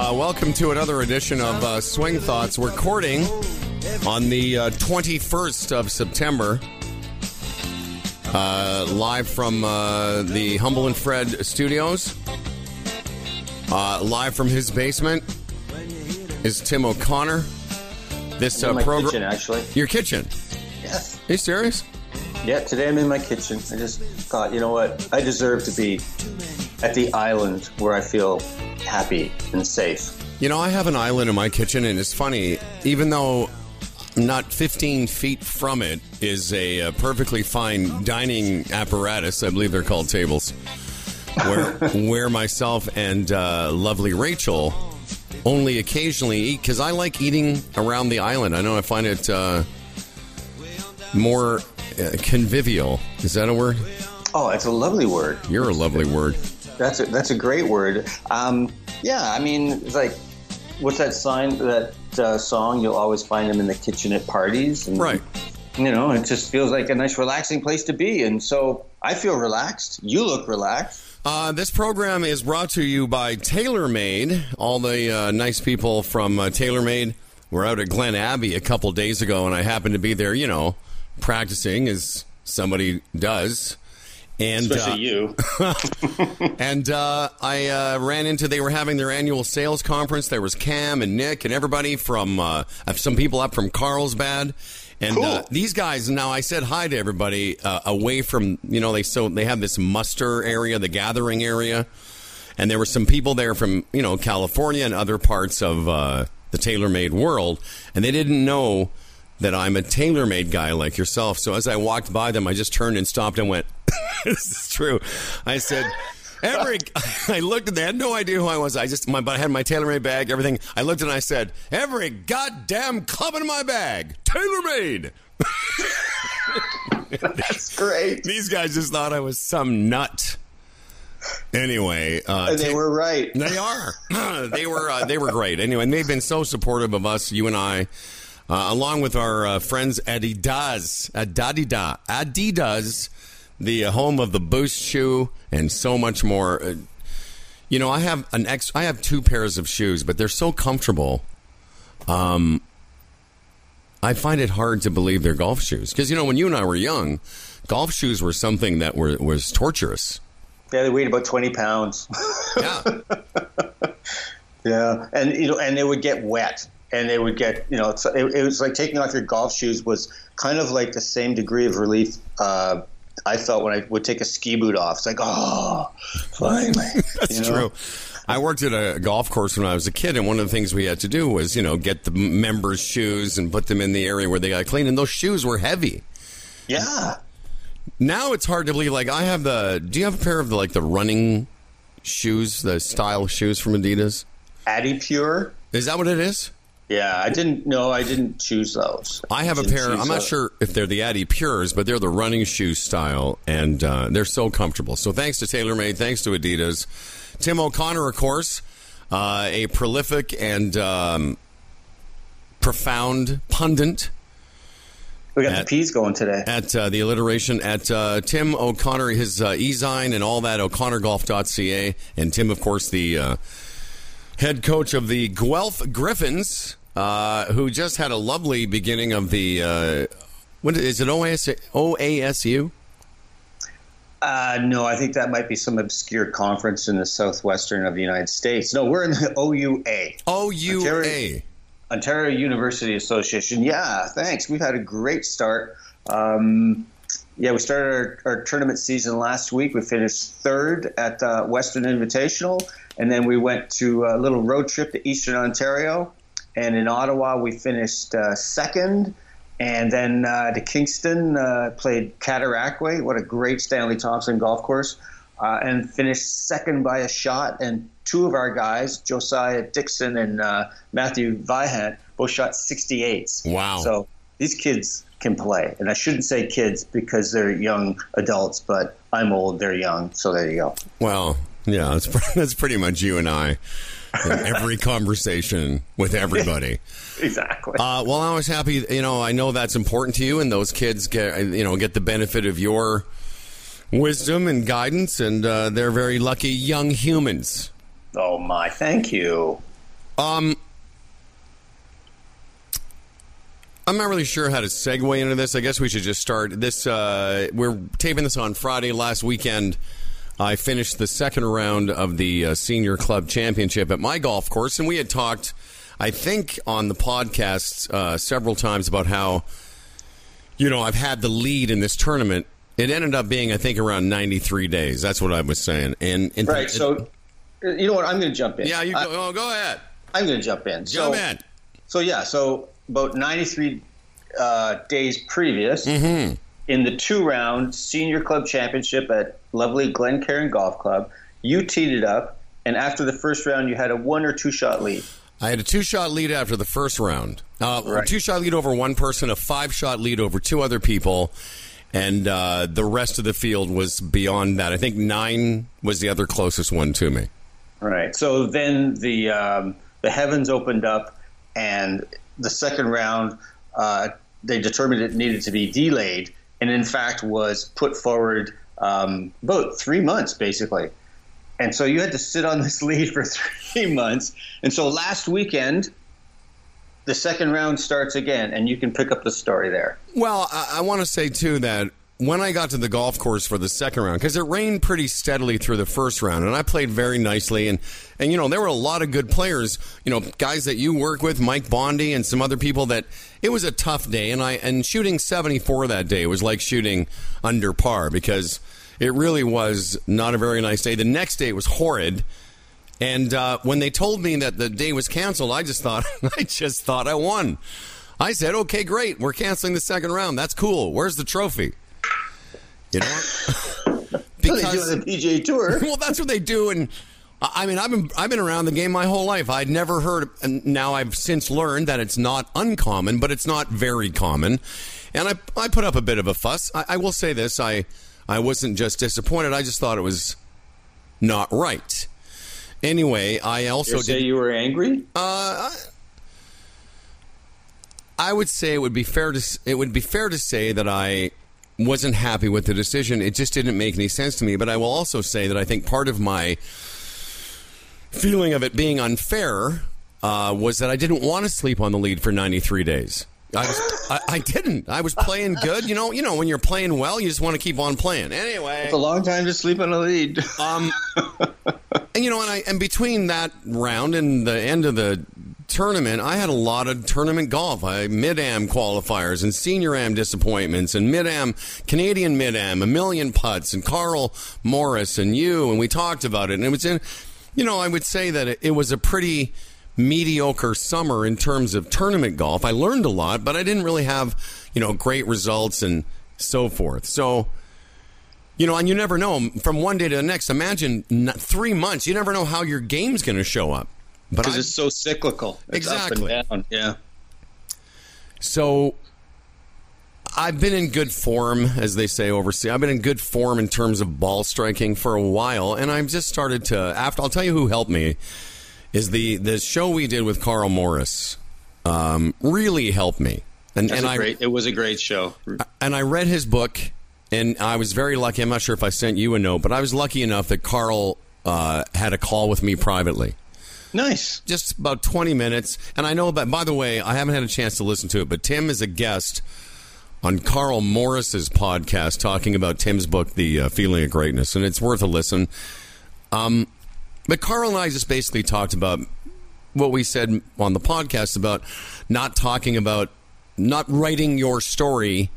Uh, welcome to another edition of uh, Swing Thoughts. We're recording on the uh, 21st of September. Uh, live from uh, the Humble and Fred studios. Uh, live from his basement is Tim O'Connor. This uh, program. actually. Your kitchen. Yes. Are you serious? Yeah, today I'm in my kitchen. I just thought, you know what? I deserve to be at the island where I feel happy and safe. You know, I have an island in my kitchen, and it's funny, even though not 15 feet from it is a, uh perfectly fine dining apparatus. I believe they're called tables, where, where myself and uh, lovely Rachel only occasionally eat because I like eating around the island. I know I find it uh, more uh, convivial. Is that a word? Oh, it's a lovely word. You're a lovely word. That's a, that's a great word. Um, yeah, I mean, it's like, what's that sign, that uh, song? You'll always find them in the kitchen at parties. And, Right. You know, it just feels like a nice, relaxing place to be. And so I feel relaxed. You look relaxed. Uh, this program is brought to you by TaylorMade. All the uh, nice people from uh, TaylorMade were out at Glen Abbey a couple days ago, and I happened to be there, you know, practicing as somebody does. And Especially uh, you. and uh, I uh, ran into they were having their annual sales conference. There was Cam and Nick and everybody from uh, some people up from Carlsbad. And uh, Cool. these guys now, I said hi to everybody uh, away from you know they so they have this muster area, the gathering area, and there were some people there from you know California and other parts of uh, the TaylorMade world, and they didn't know that I'm a TaylorMade guy like yourself. So as I walked by them, I just turned and stopped and went, "This is true." I said. Every, I looked and they had no idea who I was. I just, my, but I had my TaylorMade bag, everything. I looked at and I said, "Every goddamn club in my bag, TaylorMade." That's great. These guys just thought I was some nut. Anyway, uh, they were right. they are. they were. Uh, they were great. Anyway, and they've been so supportive of us, you and I, uh, along with our uh, friends Adidas, Adidas, Adidas, the uh, home of the Boost shoe, and so much more. Uh, you know, I have an ex. I have two pairs of shoes, but they're so comfortable. Um, I find it hard to believe they're golf shoes because you know when you and I were young, golf shoes were something that were was torturous. Yeah, they weighed about 20 pounds. Yeah. Yeah, and you know, and they would get wet, and they would get, you know, it's, it, it was like taking off your golf shoes was kind of like the same degree of relief uh, I felt when I would take a ski boot off. It's like, oh, finally. That's you know? true. I worked at a golf course when I was a kid, and one of the things we had to do was, you know, get the members' shoes and put them in the area where they got clean. And those shoes were heavy. Yeah, Now it's hard to believe. Like I have the. Do you have a pair of the like the running shoes, the style shoes from Adidas? adipure. Is that what it is? Yeah, I didn't know. I didn't choose those. I have a pair. I'm not those. sure if they're the adipures, but they're the running shoe style, and uh, they're so comfortable. So thanks to TaylorMade, thanks to Adidas. Tim O'Connor, of course, uh, a prolific and um, profound pundit We got At- the peas going today. at uh, the alliteration at uh, Tim O'Connor, his uh, e-zine and all that, o'connorgolf.ca. And Tim, of course, the uh, head coach of the Guelph Griffins, uh, who just had a lovely beginning of the, uh, what is it, OAS, OASU? Uh, no, I think that might be some obscure conference in the southwestern of the United States. No, we're in the OUA. OUA. Ontario- Ontario University Association. Yeah, thanks. We've had a great start. Um, yeah, we started our, our tournament season last week. We finished third at the Western Invitational, and then we went to a little road trip to Eastern Ontario. And in Ottawa, we finished uh, second. And then uh, to Kingston, uh, played Cataraqui. What a great Stanley Thompson golf course. Uh, and finished second by a shot. And two of our guys, Josiah Dixon and uh, Matthew Vihant, both shot 68s. Wow. So these kids can play. And I shouldn't say kids because they're young adults, but I'm old, they're young. So there you go. Well, yeah, that's, that's pretty much you and I in every conversation with everybody. Exactly. Uh, well, I was happy. You know, I know that's important to you, and those kids get you know get the benefit of your wisdom and guidance, and uh, they're very lucky young humans. Oh my, thank you. Um, I'm not really sure how to segue into this. I guess we should just start this. Uh, we're taping this on Friday. Last weekend, I finished the second round of the uh, senior club championship at my golf course, and we had talked, I think, on the podcast uh, several times about how, you know, I've had the lead in this tournament. It ended up being, I think, around 93 days. That's what I was saying. And, and right. So, you know what? I'm going to jump in. Yeah, you go, oh, go ahead. I'm going to jump in. Jump so, in. So yeah, so about 93 uh, days previous, Mm-hmm. In the two round senior club championship at lovely Glencairn Golf Club, you teed it up, and after the first round, you had a one or two shot lead. I had a two shot lead after the first round. Uh, Right. Two shot lead over one person, a five shot lead over two other people, and uh, the rest of the field was beyond that. I think nine was the other closest one to me. Right. So then the um, the heavens opened up, and the second round, uh, they determined it needed to be delayed, and in fact was put forward um, about three months, basically. And so you had to sit on this lead for three months. And so last weekend, the second round starts again, and you can pick up the story there. Well, I, I want to say too that when I got to the golf course for the second round, because it rained pretty steadily through the first round, and I played very nicely, and and you know there were a lot of good players, you know, guys that you work with, Mike Bondy and some other people that it was a tough day, and I and shooting seventy four that day was like shooting under par because it really was not a very nice day. The next day was horrid. And uh, when they told me that the day was canceled, I just thought I just thought I won. I said, "Okay, great. We're canceling the second round. That's cool. Where's the trophy?" You know, What they do on the PGA Tour. well, that's what they do. And I I mean, I've been I've been around the game my whole life. I'd never heard. And now I've since learned that it's not uncommon, but it's not very common. And I I put up a bit of a fuss. I, I will say this: I I wasn't just disappointed. I just thought it was not right. Anyway, I also You say did. you were angry? Uh, I would say it would be fair to it would be fair to say that I wasn't happy with the decision. It just didn't make any sense to me. But I will also say that I think part of my feeling of it being unfair uh, was that I didn't want to sleep on the lead for 93 days. I, was, I, I didn't. I was playing good. You know, you know when you're playing well, you just want to keep on playing. Anyway, It's a long time to sleep on a lead. um, and, you know, and I and between that round and the end of the tournament, I had a lot of tournament golf. I mid am qualifiers and senior am disappointments and mid am Canadian mid am a million putts and Karl Morris and you and we talked about it and it was in. You know, I would say that it, it was a pretty mediocre summer in terms of tournament golf. I learned a lot, but I didn't really have you know great results and so forth. So. You know, and you never know from one day to the next. Imagine three months. You never know how your game's going to show up. Because it's so cyclical. It's Exactly. Yeah. so I've been in good form, as they say overseas. I've been in good form in terms of ball striking for a while, and I've just started to. After I'll tell you who helped me is the the show we did with Karl Morris. Um, really helped me, and and I great, it was a great show. and I read his book, and I was very lucky. I'm not sure if I sent you a note, but I was lucky enough that Karl uh, had a call with me privately. Nice. Just about 20 minutes. And I know about, by the way, I haven't had a chance to listen to it, but Tim is a guest on Karl Morris's podcast talking about Tim's book, The uh, Feeling of Greatness, and it's worth a listen. Um, but Karl and I just basically talked about what we said on the podcast about not talking about, not writing your story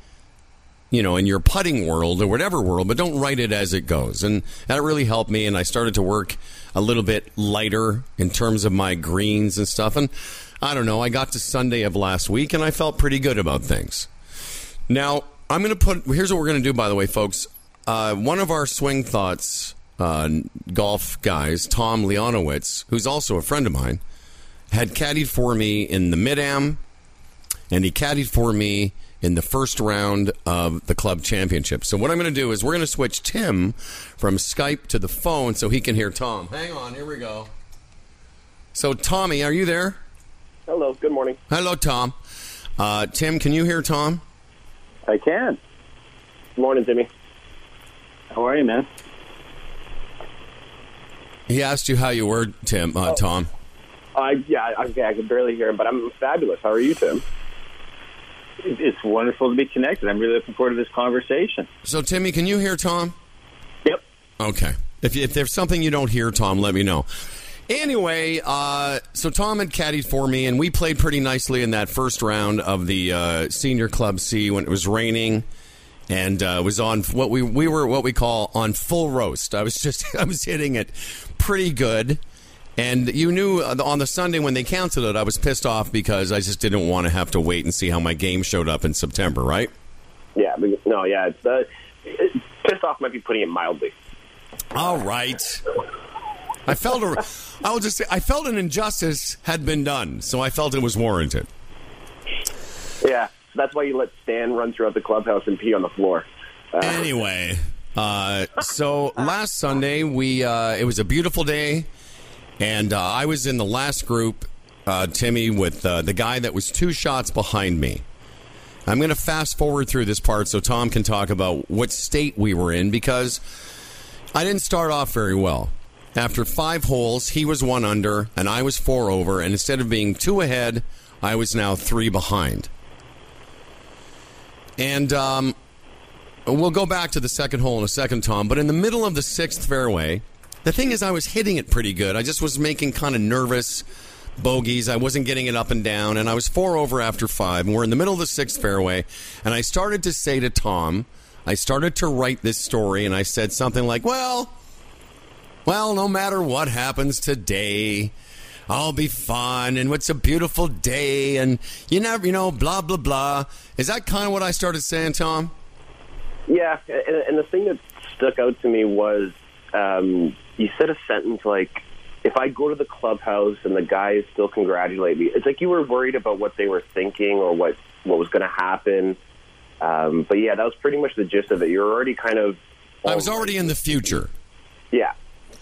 you know, in your putting world or whatever world, but don't write it as it goes. And that really helped me. And I started to work a little bit lighter in terms of my greens and stuff. And I don't know, I got to Sunday of last week and I felt pretty good about things. Now, I'm going to put, here's what we're going to do, by the way, folks. Uh, one of our swing thoughts uh, golf guys, Tom Leonowitz, who's also a friend of mine, had caddied for me in the mid am and he caddied for me in the first round of the club championship. So what I'm going to do is we're going to switch Tim from Skype to the phone so he can hear Tom. Hang on, here we go. So Tommy, are you there? Hello, good morning. Hello, Tom. Uh, Tim, can you hear Tom? I can. Good morning, Jimmy. How are you, man? He asked you how you were, Tim, uh, Tom. I yeah, I, I can barely hear him, but I'm fabulous. How are you, Tim? It's wonderful to be connected. I'm really looking forward to this conversation. So, Timmy, can you hear Tom? Yep. Okay. If, if there's something you don't hear, Tom, let me know. Anyway, uh, so Tom had caddied for me, and we played pretty nicely in that first round of the uh, Senior Club C when it was raining, and uh, was on what we we were what we call on full roast. I was just I was hitting it pretty good, and you knew uh, on the Sunday when they canceled it, I was pissed off because I just didn't want to have to wait and see how my game showed up in September, right? Yeah, no, yeah. It's, uh, pissed off might be putting it mildly. All right. I felt a, I will just say I felt an injustice had been done, so I felt it was warranted. Yeah, that's why you let Stan run throughout the clubhouse and pee on the floor. Uh, Anyway, uh, so last Sunday we uh, it was a beautiful day, and uh, I was in the last group, uh, Timmy, with uh, the guy that was two shots behind me. I'm going to fast forward through this part so Tom can talk about what state we were in because I didn't start off very well. After five holes, he was one under and I was four over, and instead of being two ahead, I was now three behind. And um, we'll go back to the second hole in a second, Tom. But in the middle of the sixth fairway, the thing is, I was hitting it pretty good. I just was making kind of nervous bogeys. I wasn't getting it up and down, and I was four over after five. And we're in the middle of the sixth fairway, and I started to say to Tom, I started to write this story, and I said something like, "Well, well, no matter what happens today." I'll be fine, and it's a beautiful day, and you never, you know, blah blah blah. Is that kind of what I started saying, Tom? Yeah, and, and the thing that stuck out to me was um, you said a sentence like, "If I go to the clubhouse and the guys still congratulate me," it's like you were worried about what they were thinking or what what was going to happen. Um, but yeah, that was pretty much the gist of it. You're already kind of. I was already in the future. Yeah,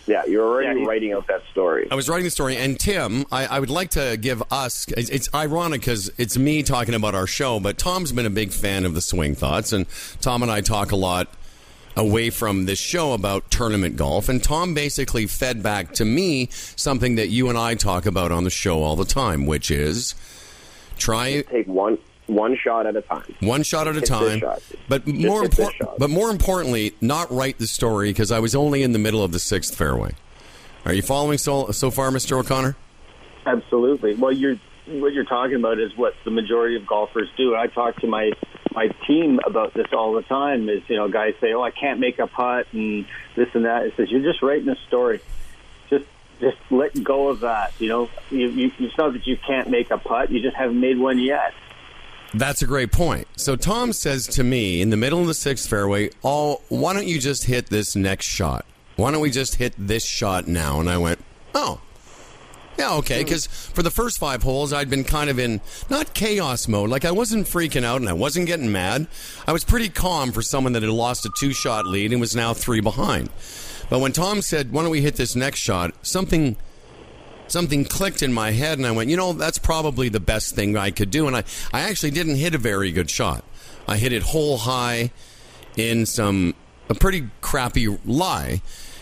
yeah, you're already Yeah, writing out that story. I was writing the story, and Tim, I, I would like to give us. It's, it's ironic because it's me talking about our show, but Tom's been a big fan of the Swing Thoughts, and Tom and I talk a lot away from this show about tournament golf, and Tom basically fed back to me something that you and I talk about on the show all the time, which is try Take one one shot at a time. one shot at a Hit time. But Just more important, but more importantly, not write the story because I was only in the middle of the sixth fairway. Are you following so so far, Mister O'Connor? Absolutely. Well, you're what you're talking about is what the majority of golfers do. I talk to my my team about this all the time. Is you know, guys say, "Oh, I can't make a putt," and this and that. It says you're just writing a story. Just just let go of that. You know, you, you, it's that you can't make a putt. You just haven't made one yet. That's a great point. So Tom says to me in the middle of the sixth fairway, "Oh, why don't you just hit this next shot? Why don't we just hit this shot now?" And I went, "Oh, yeah, okay." Because for the first five holes, I'd been kind of in not chaos mode. Like I wasn't freaking out and I wasn't getting mad. I was pretty calm for someone that had lost a two-shot lead and was now three behind. But when Tom said, "Why don't we hit this next shot?" something something clicked in my head and I went, you know, that's probably the best thing I could do. And I, I actually didn't hit a very good shot. I hit it hole high in some, a pretty crappy lie.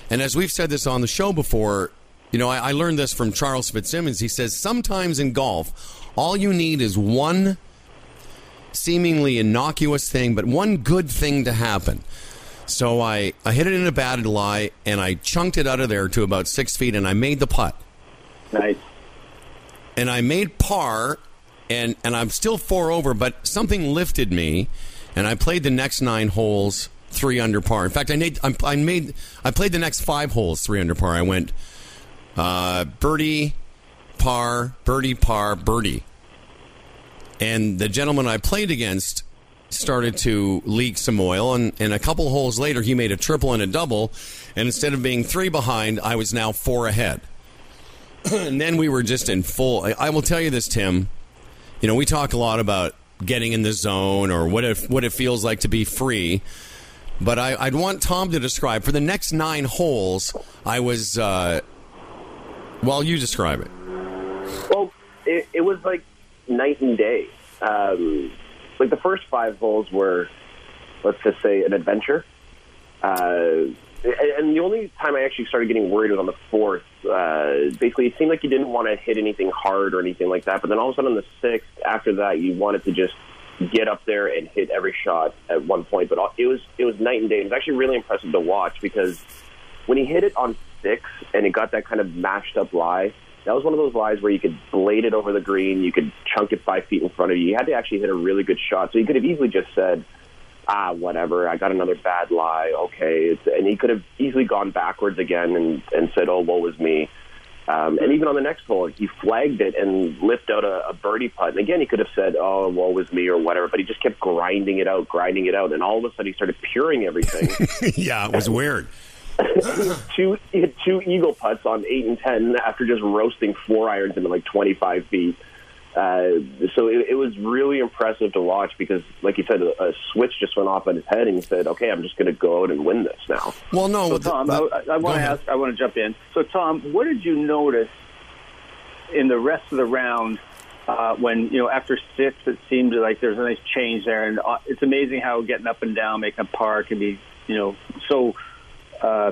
And as we've said this on the show before, you know, I, I learned this from Charles Fitzsimmons. He says sometimes in golf, all you need is one seemingly innocuous thing, but one good thing to happen. So I, I hit it in a batted lie and I chunked it out of there to about six feet and I made the putt Nice. and I made par, and and I'm still four over, but something lifted me, and I played the next nine holes three under par. In fact, I made I, I made I played the next five holes three under par. I went uh, birdie, par, birdie, par, birdie, and the gentleman I played against started to leak some oil and, and a couple holes later he made a triple and a double and instead of being three behind i was now four ahead and then we were just in full. I, I will tell you this, Tim. You know, we talk a lot about getting in the zone or what it, what it feels like to be free. But I, I'd want Tom to describe for the next nine holes. I was. Uh, well, you describe it. Well, it, it was like night and day. Um, like the first five holes were, let's just say, an adventure. Uh, and the only time I actually started getting worried was on the fourth. Uh, basically, it seemed like you didn't want to hit anything hard or anything like that. But then all of a sudden, on the sixth, after that, you wanted to just get up there and hit every shot at one point. But it was it was night and day. It was actually really impressive to watch because when he hit it on six and it got that kind of mashed up lie, that was one of those lies where you could blade it over the green, you could chunk it five feet in front of you. You had to actually hit a really good shot. So you could have easily just said ah, whatever, I got another bad lie, okay. It's, and he could have easily gone backwards again and, and said, oh, woe was me. Um, and even on the next hole, he flagged it and lifted out a, a birdie putt. And again, he could have said, "Oh, woe was me" or whatever, but he just kept grinding it out, grinding it out, and all of a sudden he started puring everything. yeah, it was weird. two he had two eagle putts on eight and ten after just roasting four irons into like twenty five feet. Uh, so it, it, was really impressive to watch because, like you said, a, a, switch just went off in his head, and he said, "Okay, I'm just going to go out and win this now." Well, no, so, Tom, the, I, I want to ask. I want to jump in. So, Tom, what did you notice in the rest of the round uh, when you know after six, it seemed like there's a nice change there, and uh, it's amazing how getting up and down, making a par can be, you know, so uh,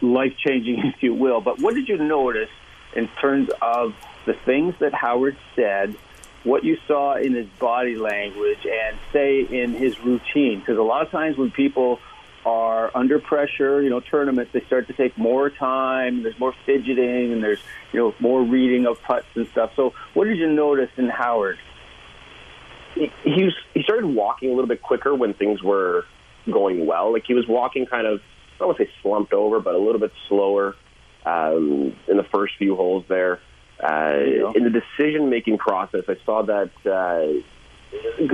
life changing, if you will. But what did you notice in terms of the things that Howard said, what you saw in his body language, and say in his routine. Because a lot of times when people are under pressure, you know, tournaments, they start to take more time. There's more fidgeting, and there's you know more reading of putts and stuff. So, what did you notice in Howard? He he, was, he started walking a little bit quicker when things were going well. Like he was walking kind of, I don't want to say slumped over, but a little bit slower um, in the first few holes there. Uh, in the decision making process, I saw that. Uh,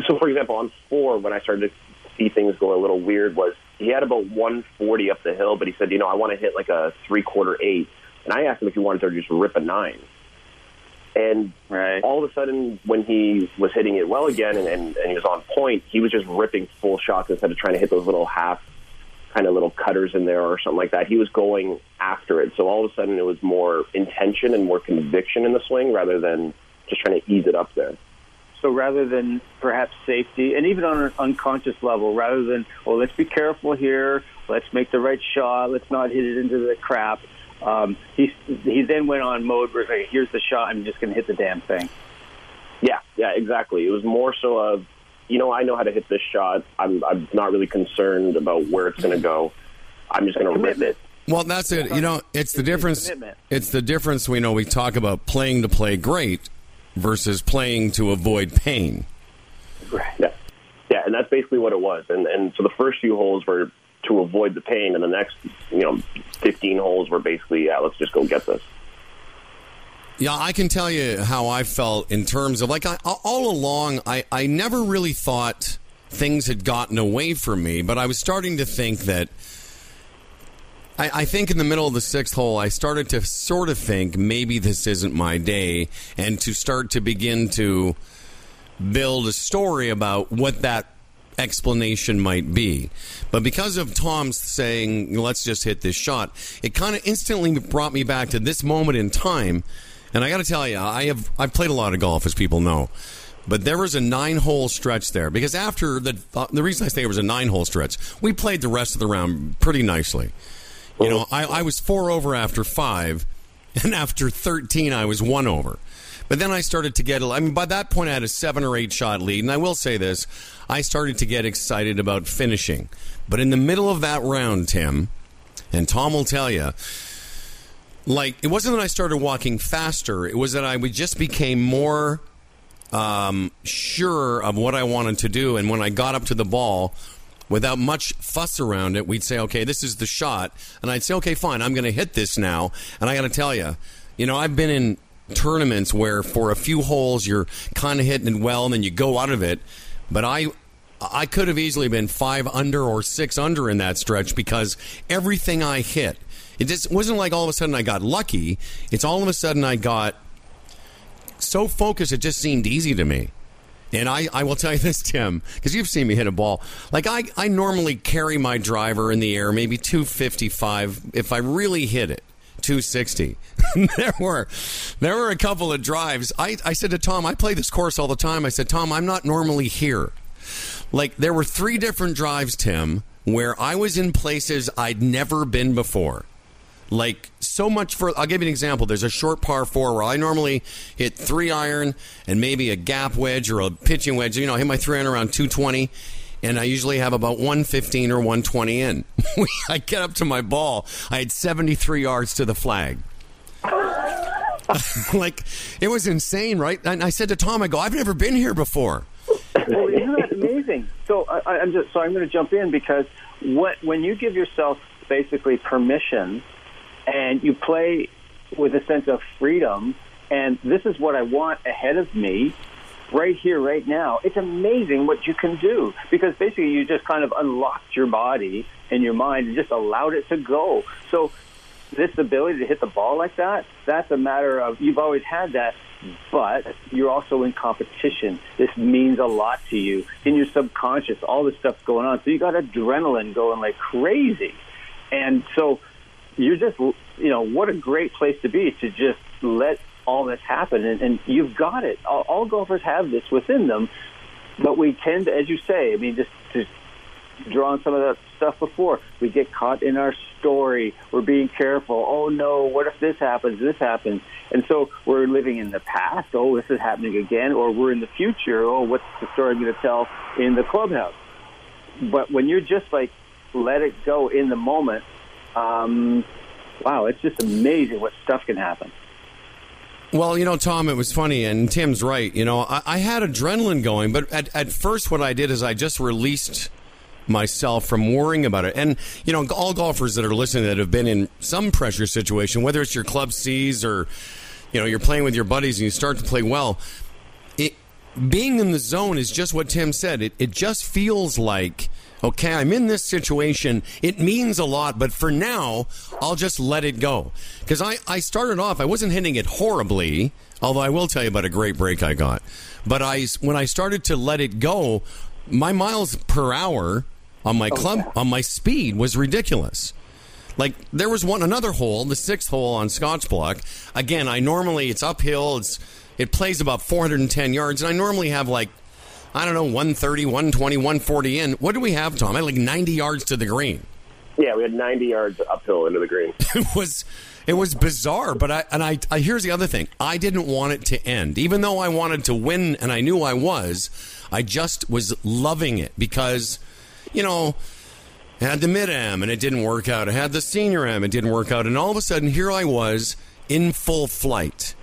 so, for example, on four, when I started to see things go a little weird, was he had about 140 up the hill, but he said, you know, I want to hit like a three quarter eight. And I asked him if he wanted to just rip a nine. And right. all of a sudden, when he was hitting it well again and, and, and he was on point, he was just ripping full shots instead of trying to hit those little half kind of little cutters in there or something like that. He was going after it. So all of a sudden it was more intention and more conviction in the swing rather than just trying to ease it up there. So rather than perhaps safety, and even on an unconscious level, rather than, well, let's be careful here, let's make the right shot, let's not hit it into the crap, um, he, he then went on mode where, like, here's the shot, I'm just going to hit the damn thing. Yeah, yeah, exactly. It was more so of you know, I know how to hit this shot. I'm, I'm not really concerned about where it's going to go. I'm just going to rip it. Well, that's it. You know, it's the difference. It's the difference. We know we talk about playing to play great versus playing to avoid pain. Yeah, yeah, and that's basically what it was. And and so the first few holes were to avoid the pain, and the next, you know, 15 holes were basically, yeah, let's just go get this. Yeah, I can tell you how I felt in terms of like I, all along. I, I never really thought things had gotten away from me, but I was starting to think that. I, I think in the middle of the sixth hole, I started to sort of think maybe this isn't my day, and to start to begin to build a story about what that explanation might be. But because of Tom's saying, let's just hit this shot, it kind of instantly brought me back to this moment in time and I got to tell you, I have I've played a lot of golf, as people know. But there was a nine hole stretch there because after the uh, the reason I say it was a nine hole stretch, we played the rest of the round pretty nicely. You know, I, I was four over after five, and after thirteen, I was one over. But then I started to get. I mean, by that point, I had a seven or eight shot lead, and I will say this: I started to get excited about finishing. But in the middle of that round, Tim, and Tom will tell you like it wasn't that I started walking faster. It was that I just became more um, sure of what I wanted to do. And when I got up to the ball, without much fuss around it, we'd say, "Okay, this is the shot," and I'd say, "Okay, fine, I'm going to hit this now." And I got to tell you, you know, I've been in tournaments where for a few holes you're kind of hitting it well, and then you go out of it. But I I could have easily been five under or six under in that stretch because everything I hit it just wasn't like all of a sudden I got lucky. It's all of a sudden I got so focused it just seemed easy to me. And I, I will tell you this, Tim, because you've seen me hit a ball. Like I, I normally carry my driver in the air, maybe 255 if I really hit it. 260. there were there were a couple of drives. I, I said to Tom, I play this course all the time. I said, Tom, I'm not normally here. Like there were three different drives, Tim, where I was in places I'd never been before. Like so much for I'll give you an example. There's a short par four where I normally hit three iron and maybe a gap wedge or a pitching wedge. You know, I hit my three iron around 220 and I usually have about 115 or 120 in. I get up to my ball. I had 73 yards to the flag. like it was insane, right? And I said to Tom, I go, I've never been here before. well, isn't that amazing? So I, I'm just so I'm going to jump in because what when you give yourself basically permission and you play with a sense of freedom, and this is what I want ahead of me. Right here, right now, it's amazing what you can do because basically you just kind of unlocked your body and your mind and just allowed it to go. So this ability to hit the ball like that, that's a matter of you've always had that, but you're also in competition. This means a lot to you in your subconscious. All this stuff's going on, so you got adrenaline going like crazy, and so you're just you know what a great place to be to just let all this happen, and, and you've got it. All, all golfers have this within them, but we tend to, as you say, I mean, just to draw on some of that stuff before. We get caught in our story. We're being careful. Oh no, what if this happens? This happens. And so we're living in the past. Oh, this is happening again. Or we're in the future. Oh, what's the story I'm going to tell in the clubhouse? But when you're just like, let it go in the moment, um, wow, it's just amazing what stuff can happen. Well, you know, Tom, it was funny, and Tim's right. You know, I, I had adrenaline going, but at, at first, what I did is I just released myself from worrying about it. And, you know, all golfers that are listening that have been in some pressure situation, whether it's your club sees or, you know, you're playing with your buddies and you start to play well, it, being in the zone is just what Tim said. It, it just feels like, okay, I'm in this situation. It means a lot, but for now, I'll just let it go. Because I, I started off, I wasn't hitting it horribly, although I will tell you about a great break I got. But I, when I started to let it go, my miles per hour on my oh, club on my speed was ridiculous. Like there was one another hole, the sixth hole on Scotch Block. Again, I normally it's uphill. It's it plays about 410 yards, and I normally have like I don't know 130, 120, 140 in. What do we have, Tom? I had like 90 yards to the green. Yeah, we had 90 yards uphill into the green. it was it was bizarre, but I and I, I here's the other thing. I didn't want it to end, even though I wanted to win, and I knew I was. I just was loving it because you know, I had the mid am and it didn't work out. I had the senior am, it didn't work out. And all of a sudden, here I was in full flight.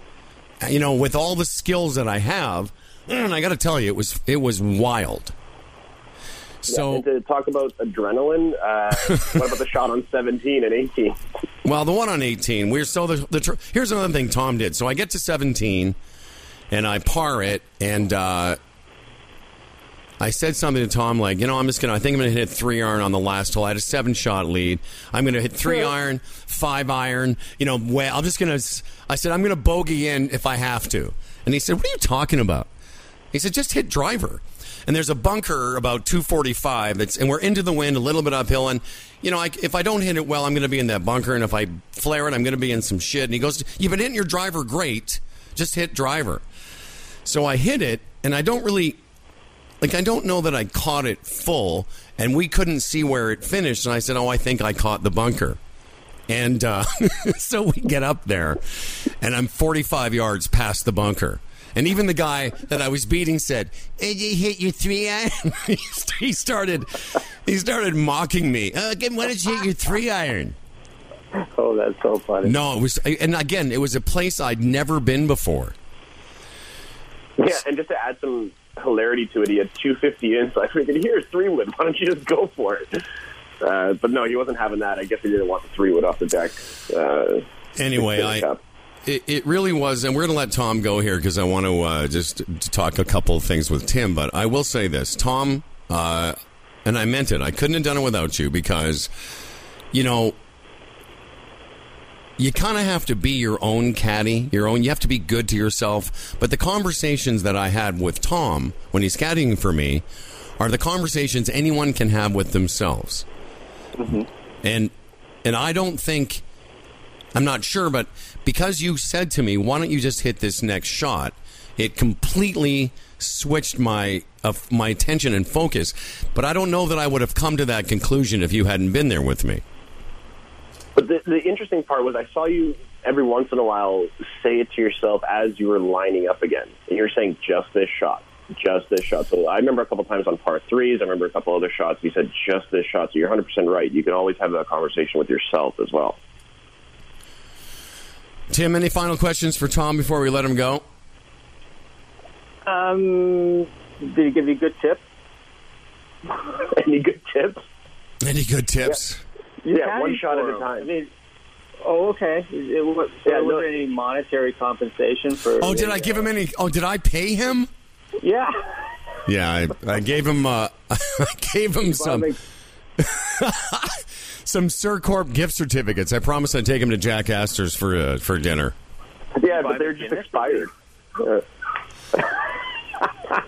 You know, with all the skills that I have, and I got to tell you, it was it was wild. So yeah, to talk about adrenaline, uh, what about the shot on 17 and 18? Well, the one on 18, we're so the, the here's another thing Tom did. So I get to 17 and I par it, and uh, I said something to Tom like, you know, I'm just gonna. I think I'm gonna hit three iron on the last hole. I had a seven shot lead. I'm gonna hit three iron, five iron. You know, well, I'm just gonna. I said I'm gonna bogey in if I have to. And he said, "What are you talking about?" He said, "Just hit driver." And there's a bunker about 245 that's, and we're into the wind, a little bit uphill. And you know, I, if I don't hit it well, I'm going to be in that bunker. And if I flare it, I'm going to be in some shit. And he goes, "You've been hitting your driver great. Just hit driver." So I hit it, and I don't really like I don't know that I caught it full, and we couldn't see where it finished. And I said, "Oh, I think I caught the bunker." And uh, so we get up there, and I'm 45 yards past the bunker. And even the guy that I was beating said, hey, "You hit your three iron." he started, he started mocking me. Uh, again, why did you hit your three iron? Oh, that's so funny. No, it was, and again, it was a place I'd never been before. Yeah, and just to add some hilarity to it. He had 250 in, so I figured, here's three wood. Why don't you just go for it? Uh, but no, he wasn't having that. I guess he didn't want the three wood off the deck. Uh, anyway, I. It, it, really was, and we're going to let Tom go here because I want to uh, just talk a couple of things with Tim. But I will say this, Tom, uh, and I meant it. I couldn't have done it without you because, you know, you kind of have to be your own caddy, your own. You have to be good to yourself. But the conversations that I had with Tom when he's caddying for me are the conversations anyone can have with themselves. Mm-hmm. And and I don't think I'm not sure, but because you said to me, "Why don't you just hit this next shot?" It completely switched my uh, my attention and focus. But I don't know that I would have come to that conclusion if you hadn't been there with me. But the, the interesting part was I saw you every once in a while say it to yourself as you were lining up again, and you're saying just this shot, just this shot. So I remember a couple times on par threes. I remember a couple other shots. You said just this shot. So you're 100 percent right. You can always have that conversation with yourself as well. Tim, any final questions for Tom before we let him go? Um, did he give you good tips? Any good tips? Any good tips? Yeah, one shot at a time. mean, oh, okay. It, was, Yeah, was no- there any monetary compensation for? Oh, did I give him any? Oh, did I pay him? Yeah. Yeah, I, I gave him. Uh, I gave him some some Surcorp gift certificates. I promise I'd take him to Jack Astor's for uh, for dinner. Yeah, but they're just expired. Uh,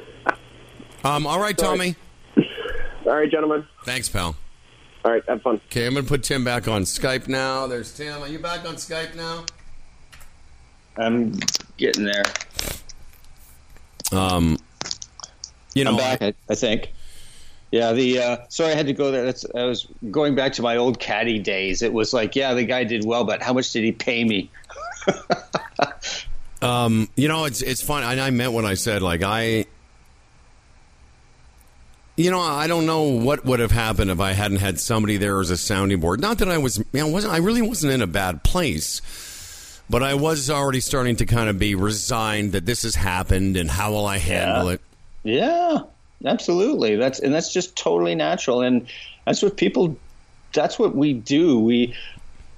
Um, all right, Tommy. all right, gentlemen. Thanks, pal. All right, have fun. Okay, I'm going to put Tim back on Skype now. There's Tim. Are you back on Skype now? I'm getting there. Um, you know, I'm back, I, I think. Yeah, the uh, sorry I had to go there. That's I was going back to my old caddy days. It was like, yeah, the guy did well, but how much did he pay me? Um, you know, it's it's fun. And I meant what I said. Like I, you know, I don't know what would have happened if I hadn't had somebody there as a sounding board. Not that I was, you know, wasn't I really wasn't in a bad place, but I was already starting to kind of be resigned that this has happened and how will I handle Yeah. it. Yeah, absolutely. That's and that's just totally natural, and that's what people. That's what we do. We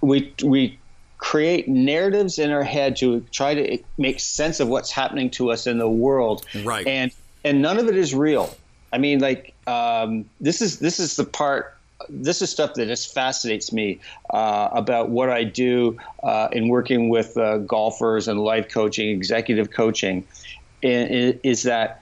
we we create narratives in our head to try to make sense of what's happening to us in the world. Right. And and none of it is real. I mean, like um, this is this is the part. This is stuff that just fascinates me uh, about what I do uh, in working with uh, golfers and life coaching, executive coaching, i- is that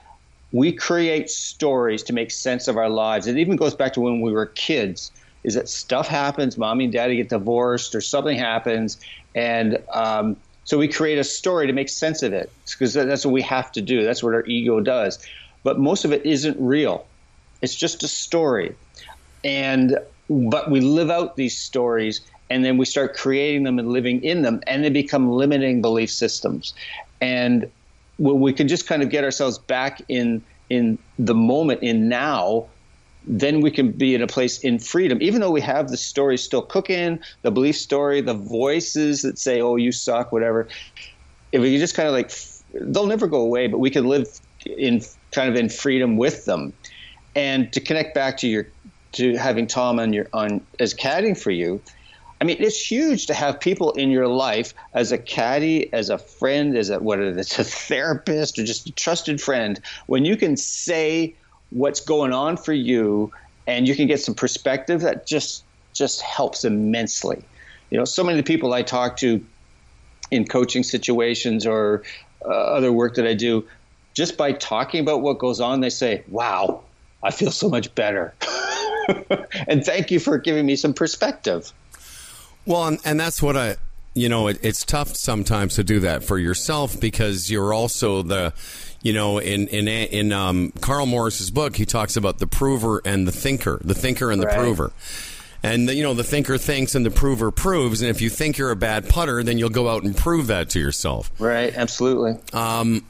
we create stories to make sense of our lives. It even goes back to when we were kids. Is that stuff happens? Mommy and daddy get divorced, or something happens, and um, so we create a story to make sense of it because that's what we have to do. That's what our ego does. But most of it isn't real. It's just a story, and but we live out these stories, and then we start creating them and living in them, and they become limiting belief systems. And when we can just kind of get ourselves back in in the moment in now then we can be in a place in freedom. Even though we have the story still cooking the belief story the voices that say oh you suck whatever if we just kind of like they'll never go away but we can live in kind of in freedom with them. And to connect back to your to having tom on your on as caddying for you I mean, it's huge to have people in your life as a caddy, as a friend, as a whether it's a therapist or just a trusted friend. When you can say what's going on for you, and you can get some perspective, that just just helps immensely. You know, so many of the people I talk to in coaching situations or uh, other work that I do, just by talking about what goes on, they say, "Wow, I feel so much better." and thank you for giving me some perspective. Well, and, and that's what I, you know, it, it's tough sometimes to do that for yourself because you're also the, you know, in in in um, Karl Morris's book, he talks about the prover and the thinker, the thinker and the Right. prover. And you know, the thinker thinks and the prover proves. And if you think you're a bad putter, then you'll go out and prove that to yourself. Right, absolutely. Um,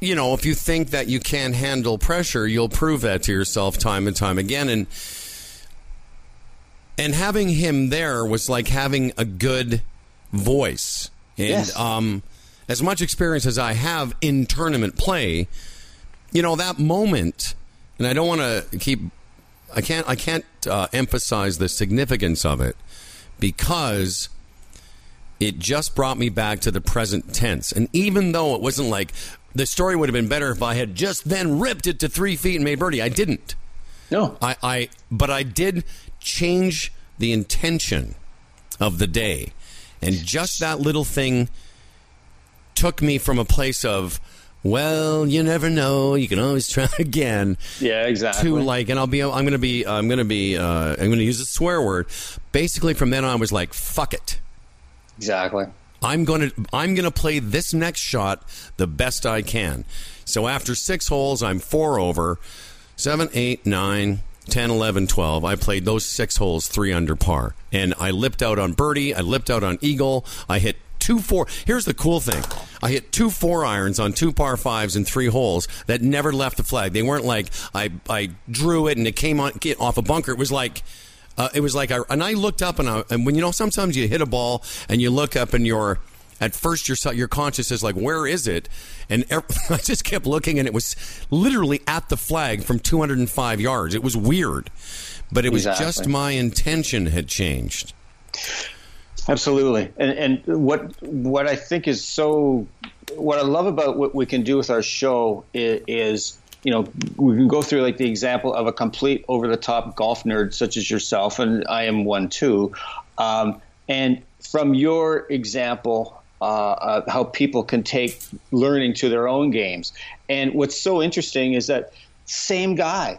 You know, if you think that you can't handle pressure, you'll prove that to yourself time and time again. And and having him there was like having a good voice. And Yes. um, as much experience as I have in tournament play, you know that moment, and I don't want to keep. I can't. I can't uh, emphasize the significance of it because it just brought me back to the present tense. And even though it wasn't like the story would have been better if I had just then ripped it to three feet and made birdie, I didn't. No, I, I but I did change the intention of the day, and just that little thing took me from a place of, well, you never know, you can always try again. yeah, exactly. To like, and I'll be, I'm gonna be, I'm gonna be, uh, I'm gonna use a swear word. Basically, from then on, I was like, fuck it. Exactly. I'm going to I'm going to play this next shot the best I can. So after 6 holes I'm 4 over. 7 8 9 10 11 12 I played those 6 holes 3 under par. And I lipped out on birdie, I lipped out on eagle, I hit two four. Here's the cool thing: I hit two four irons on two par fives in three holes that never left the flag. They weren't like I I drew it and it came on off a bunker. It was like. Uh, it was like, I, and I looked up, and, I, and when you know, sometimes you hit a ball and you look up, and you're at first your your conscious is like, where is it? And I just kept looking, and it was literally at the flag from 205 yards. It was weird, but it was Exactly. just my intention had changed. Absolutely, and and what what I think is so what I love about what we can do with our show is, is you know we can go through like the example of a complete over the top golf nerd such as yourself, and I am one too, um, and from your example. Uh, uh, how people can take learning to their own games, and what's so interesting is that same guy,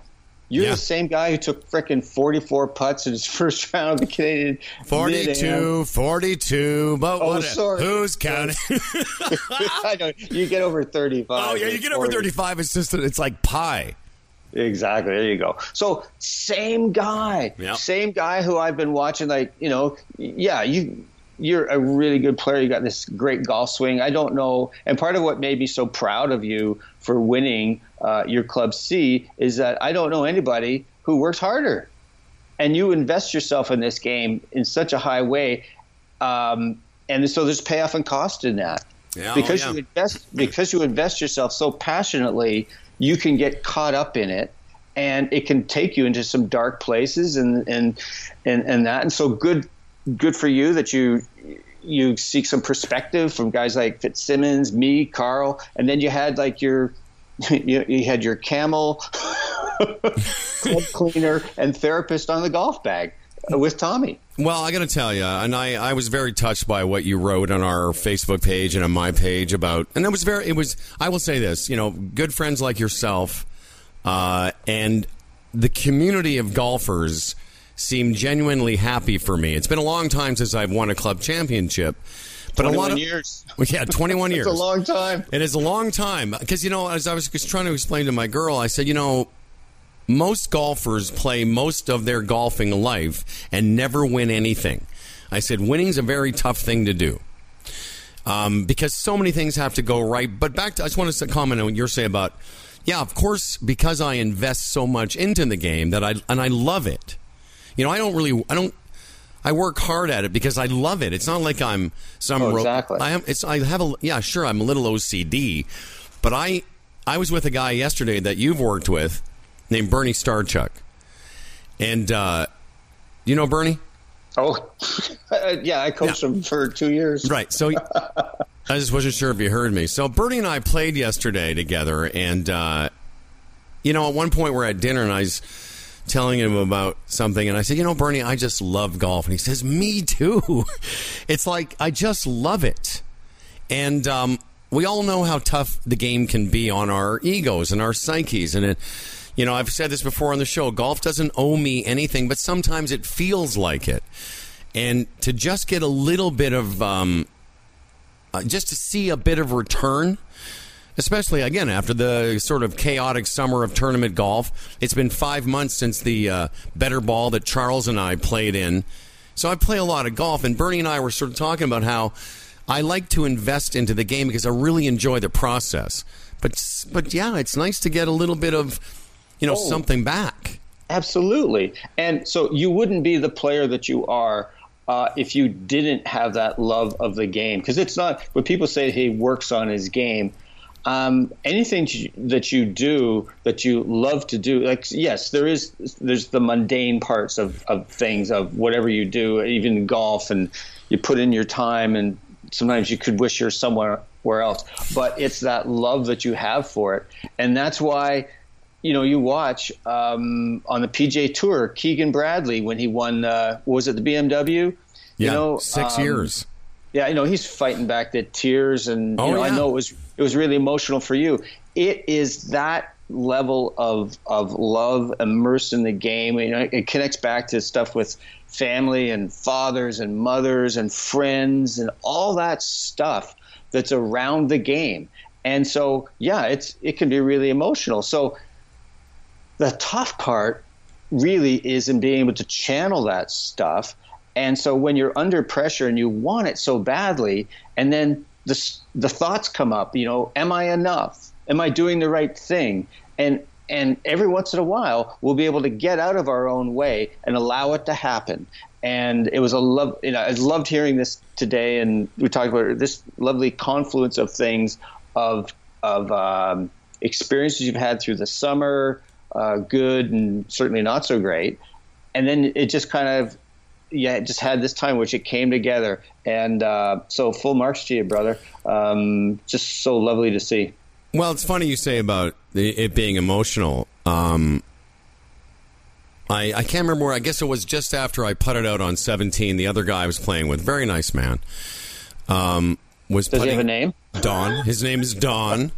you're Yeah. the same guy who took frickin' 44 putts in his first round of the Canadian Mid-Am. 42, 42, but Oh, sorry. who's counting? I know you get over thirty-five. oh, yeah, you get over 35, it's just, it's like pie. Exactly. There you go. So same guy, Yep. same guy who I've been watching. Like you know, yeah, you you're a really good player. You got this great golf swing. I don't know, and part of what made me so proud of you for winning uh, your club C is that I don't know anybody who works harder, and you invest yourself in this game in such a high way, um, and so there's payoff and cost in that. Yeah, oh, because yeah. you invest because you invest yourself so passionately, you can get caught up in it, and it can take you into some dark places and and and, and that. And so good good for you that you you seek some perspective from guys like Fitzsimmons, me, Karl, and then you had like your you, you had your camel club cleaner and therapist on the golf bag with Tommy. Well, I got to tell you, and I, I was very touched by what you wrote on our Facebook page and on my page about, and it was very, it was, I will say this, you know, good friends like yourself, uh, and the community of golfers seem genuinely happy for me. It's been a long time since I've won a club championship, but a lot of years. Well, yeah, 21 years. It's a long time. It is a long time because you know, as I was trying to explain to my girl, I said, you know, most golfers play most of their golfing life and never win anything. I said, winning's a very tough thing to do. Um, because so many things have to go right. But back to, I just want to comment on what you're saying about, yeah, of course, because I invest so much into the game that I, and I love it. You know, I don't really, I don't, I work hard at it because I love it. It's not like I'm some. Oh, ro- exactly. I am. It's. I have a. Yeah, sure. I'm a little OCD, but I. I was with a guy yesterday that you've worked with, named Bernie Starchuk, and uh, you know Bernie, Oh, yeah, I coached him for two years. right? So I just wasn't sure if you heard me. So Bernie and I played yesterday together, and uh, you know, at one point we're at dinner, and I was telling him about something, and I said, "You know, Bernie, I just love golf," and he says, "Me too." it's like I just love it, and um, we all know how tough the game can be on our egos and our psyches, and it. You know, I've said this before on the show. Golf doesn't owe me anything, but sometimes it feels like it. And to just get a little bit of um, uh, just to see a bit of return, especially again after the sort of chaotic summer of tournament golf. It's been five months since the uh, better ball that Charles and I played in. So I play a lot of golf, and Bernie and I were sort of talking about how I like to invest into the game because I really enjoy the process. But but yeah, it's nice to get a little bit of you know Oh. something back. Absolutely. And so you wouldn't be the player that you are uh, if you didn't have that love of the game. Because it's not, when people say he works on his game, um, anything that you do that you love to do, like, yes, there is, there's the mundane parts of, of things, of whatever you do, even golf, and you put in your time, and sometimes you could wish you're somewhere where else. But it's that love that you have for it. And that's why you know, you watch um, on the PGA Tour, Keegan Bradley when he won. Uh, was it the BMW? Yeah, you know, six um, years. Yeah, you know, he's fighting back the tears, and you Oh, know, I know it was it was really emotional for you. It is that level of of love immersed in the game. You know, it connects back to stuff with family and fathers and mothers and friends and all that stuff that's around the game. And so, yeah, it's it can be really emotional. So the tough part really is in being able to channel that stuff. And so when you're under pressure and you want it so badly, and then the the thoughts come up, you know, am I enough? Am I doing the right thing? And and every once in a while, we'll be able to get out of our own way and allow it to happen. And it was a love, you know, I loved hearing this today, and we talked about this lovely confluence of things, of of um, experiences you've had through the summer, uh, good and certainly not so great, and then it just kind of yeah, just had this time which it came together. And uh, so full marks to you, brother. Um, just so lovely to see. Well, it's funny you say about it being emotional. Um, I, I can't remember where. I guess it was just after I putted out on 17. The other guy I was playing with, very nice man, um, was Does putting, he have a name? Don. His name is Don.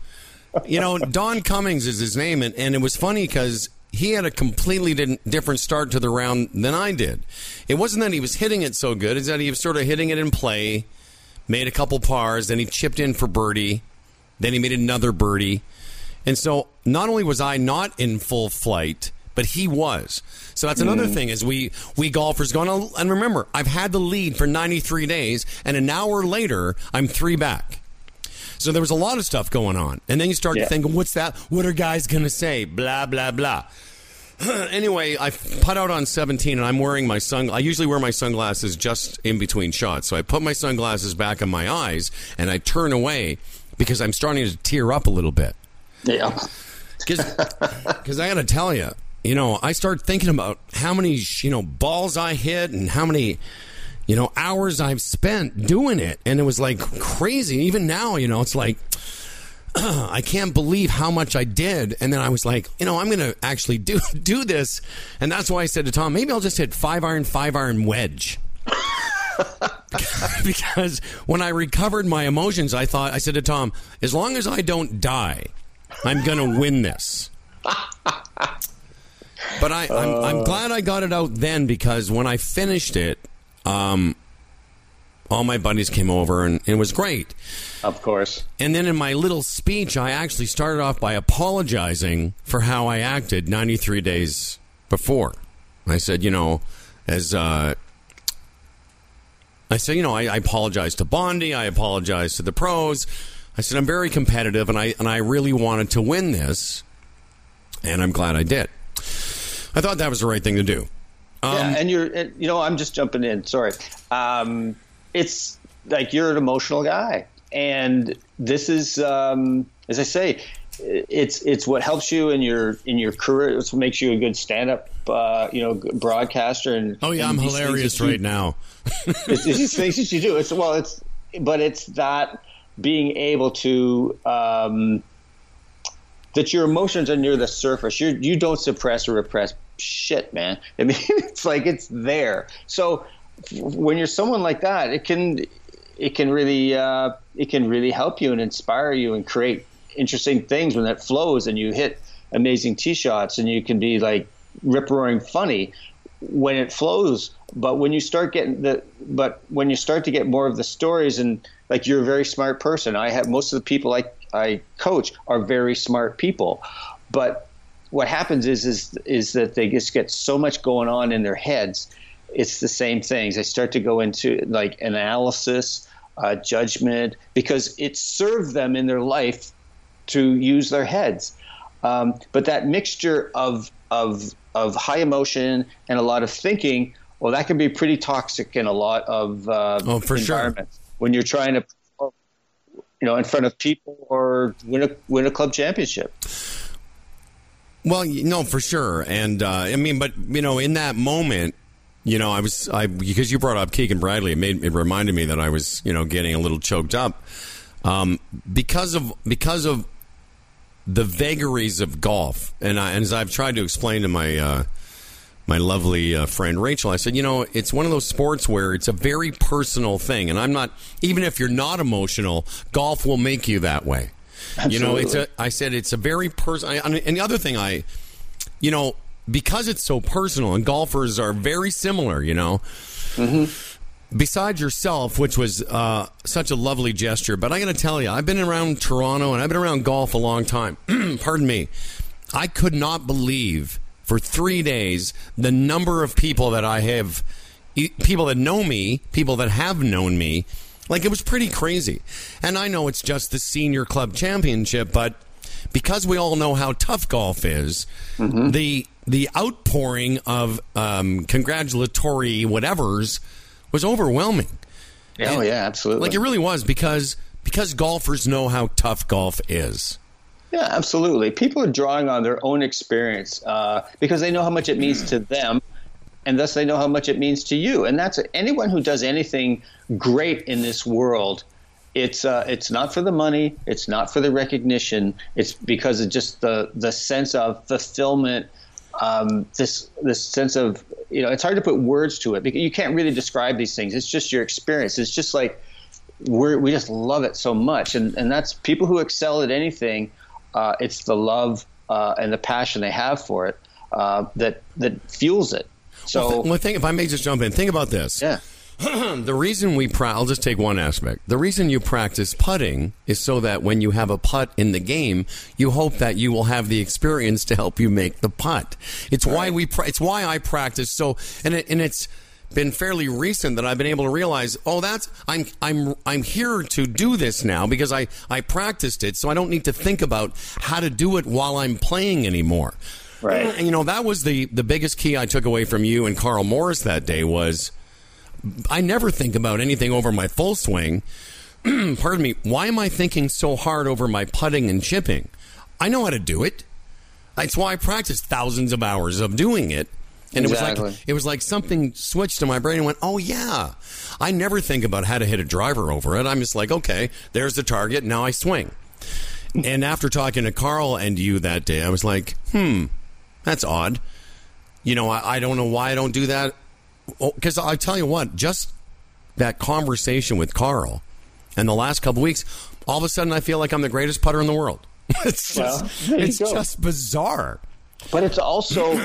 You know, Don Cummings is his name, and, and it was funny because he had a completely different start to the round than I did. It wasn't that he was hitting it so good; it's that he was sort of hitting it in play, made a couple pars, then he chipped in for birdie, then he made another birdie, and so not only was I not in full flight, but he was. So that's another mm. thing is we we golfers going and remember I've had the lead for 93 days, and an hour later I'm three back. So there was a lot of stuff going on. And then you start yeah. to think, what's that? What are guys going to say? Blah, blah, blah. anyway, I put out on 17 and I'm wearing my sun. I usually wear my sunglasses just in between shots. So I put my sunglasses back in my eyes and I turn away because I'm starting to tear up a little bit. Yeah. Because I got to tell you, you know, I start thinking about how many, you know, balls I hit and how many you know, hours I've spent doing it. And it was like crazy. Even now, you know, it's like, I can't believe how much I did. And then I was like, you know, I'm going to actually do, do this. And that's why I said to Tom, maybe I'll just hit five iron, five iron wedge. because when I recovered my emotions, I thought, I said to Tom, as long as I don't die, I'm going to win this. But I, I'm, I'm uh. glad I got it out then because when I finished it, um, all my buddies came over and, and it was great. Of course. And then in my little speech, I actually started off by apologizing for how I acted 93 days before. I said, you know, as uh, I said, you know, I, I apologize to Bondi, I apologize to the pros. I said I'm very competitive, and I and I really wanted to win this, and I'm glad I did. I thought that was the right thing to do. Um, yeah, and you're, you know, I'm just jumping in. Sorry. Um, it's like you're an emotional guy, and this is, um, as I say, it's it's what helps you in your in your career. It's what makes you a good stand up, uh, you know, broadcaster. And oh yeah, and I'm hilarious right now. it's, it's these things that you do. It's well, it's but it's that being able to um, that your emotions are near the surface. You you don't suppress or repress shit, man. I mean, it's like it's there. So when you're someone like that, it can it can really uh, it can really help you and inspire you and create interesting things when that flows and you hit amazing tee shots and you can be like rip roaring funny when it flows. But when you start getting the but when you start to get more of the stories and like you're a very smart person. I have most of the people I I coach are very smart people, but what happens is is is that they just get so much going on in their heads. It's the same things. They start to go into like analysis, uh, judgment, because it served them in their life to use their heads. Um, but that mixture of of of high emotion and a lot of thinking, well, that can be pretty toxic in a lot of uh, oh, for environments sure. when you're trying to, you know, in front of people or win a win a club championship. Well, no, for sure, and uh, I mean, but you know, in that moment, you know, I was I because you brought up Keegan Bradley, it made it reminded me that I was you know getting a little choked up um, because of because of the vagaries of golf, and, I, and as I've tried to explain to my uh, my lovely uh, friend Rachel, I said, you know, it's one of those sports where it's a very personal thing, and I'm not even if you're not emotional, golf will make you that way Absolutely. You know, it's a. I said it's a very personal. And the other thing, I, you know, because it's so personal, and golfers are very similar. You know. Mm-hmm besides yourself, which was uh, such a lovely gesture, but I got to tell you, I've been around Toronto and I've been around golf a long time. Pardon me. I could not believe for three days the number of people that I have, people that know me, people that have known me. Like it was pretty crazy. And I know it's just the senior club championship, but because we all know how tough golf is, mm-hmm. the the outpouring of um, congratulatory whatevers was overwhelming. Oh and, yeah, absolutely. Like it really was because because golfers know how tough golf is. Yeah, absolutely. People are drawing on their own experience uh, because they know how much it means to them, and thus they know how much it means to you. And that's anyone who does anything great in this world. It's uh, it's not for the money. It's not for the recognition. It's because of just the the sense of fulfillment. Um, this this sense of you know, it's hard to put words to it because you can't really describe these things. It's just your experience. It's just like we we just love it so much, and and that's people who excel at anything. Uh, it's the love uh, and the passion they have for it uh, that that fuels it. So, well, th- well, think if I may just jump in, think about this. Yeah. the reason we pra- I'll just take one aspect. The reason you practice putting is so that when you have a putt in the game, you hope that you will have the experience to help you make the putt. It's right. why we pra- it's why I practice so and it, and it's been fairly recent that I've been able to realize, oh, that's I'm I'm I'm here to do this now because I I practiced it, so I don't need to think about how to do it while I'm playing anymore. Right. And you know that was the the biggest key I took away from you and Karl Morris that day was I never think about anything over my full swing. Pardon me. Why am I thinking so hard over my putting and chipping? I know how to do it. That's why I practiced thousands of hours of doing it. And exactly. it was like it was like something switched in my brain and went, "Oh yeah." I never think about how to hit a driver over it. I'm just like, "Okay, there's the target. Now I swing." and after talking to Karl and you that day, I was like, "Hmm, that's odd." You know, I, I don't know why I don't do that because oh, I tell you what, just that conversation with Karl and the last couple weeks, all of a sudden I feel like I'm the greatest putter in the world. it's just, well, it's just bizarre. But it's also,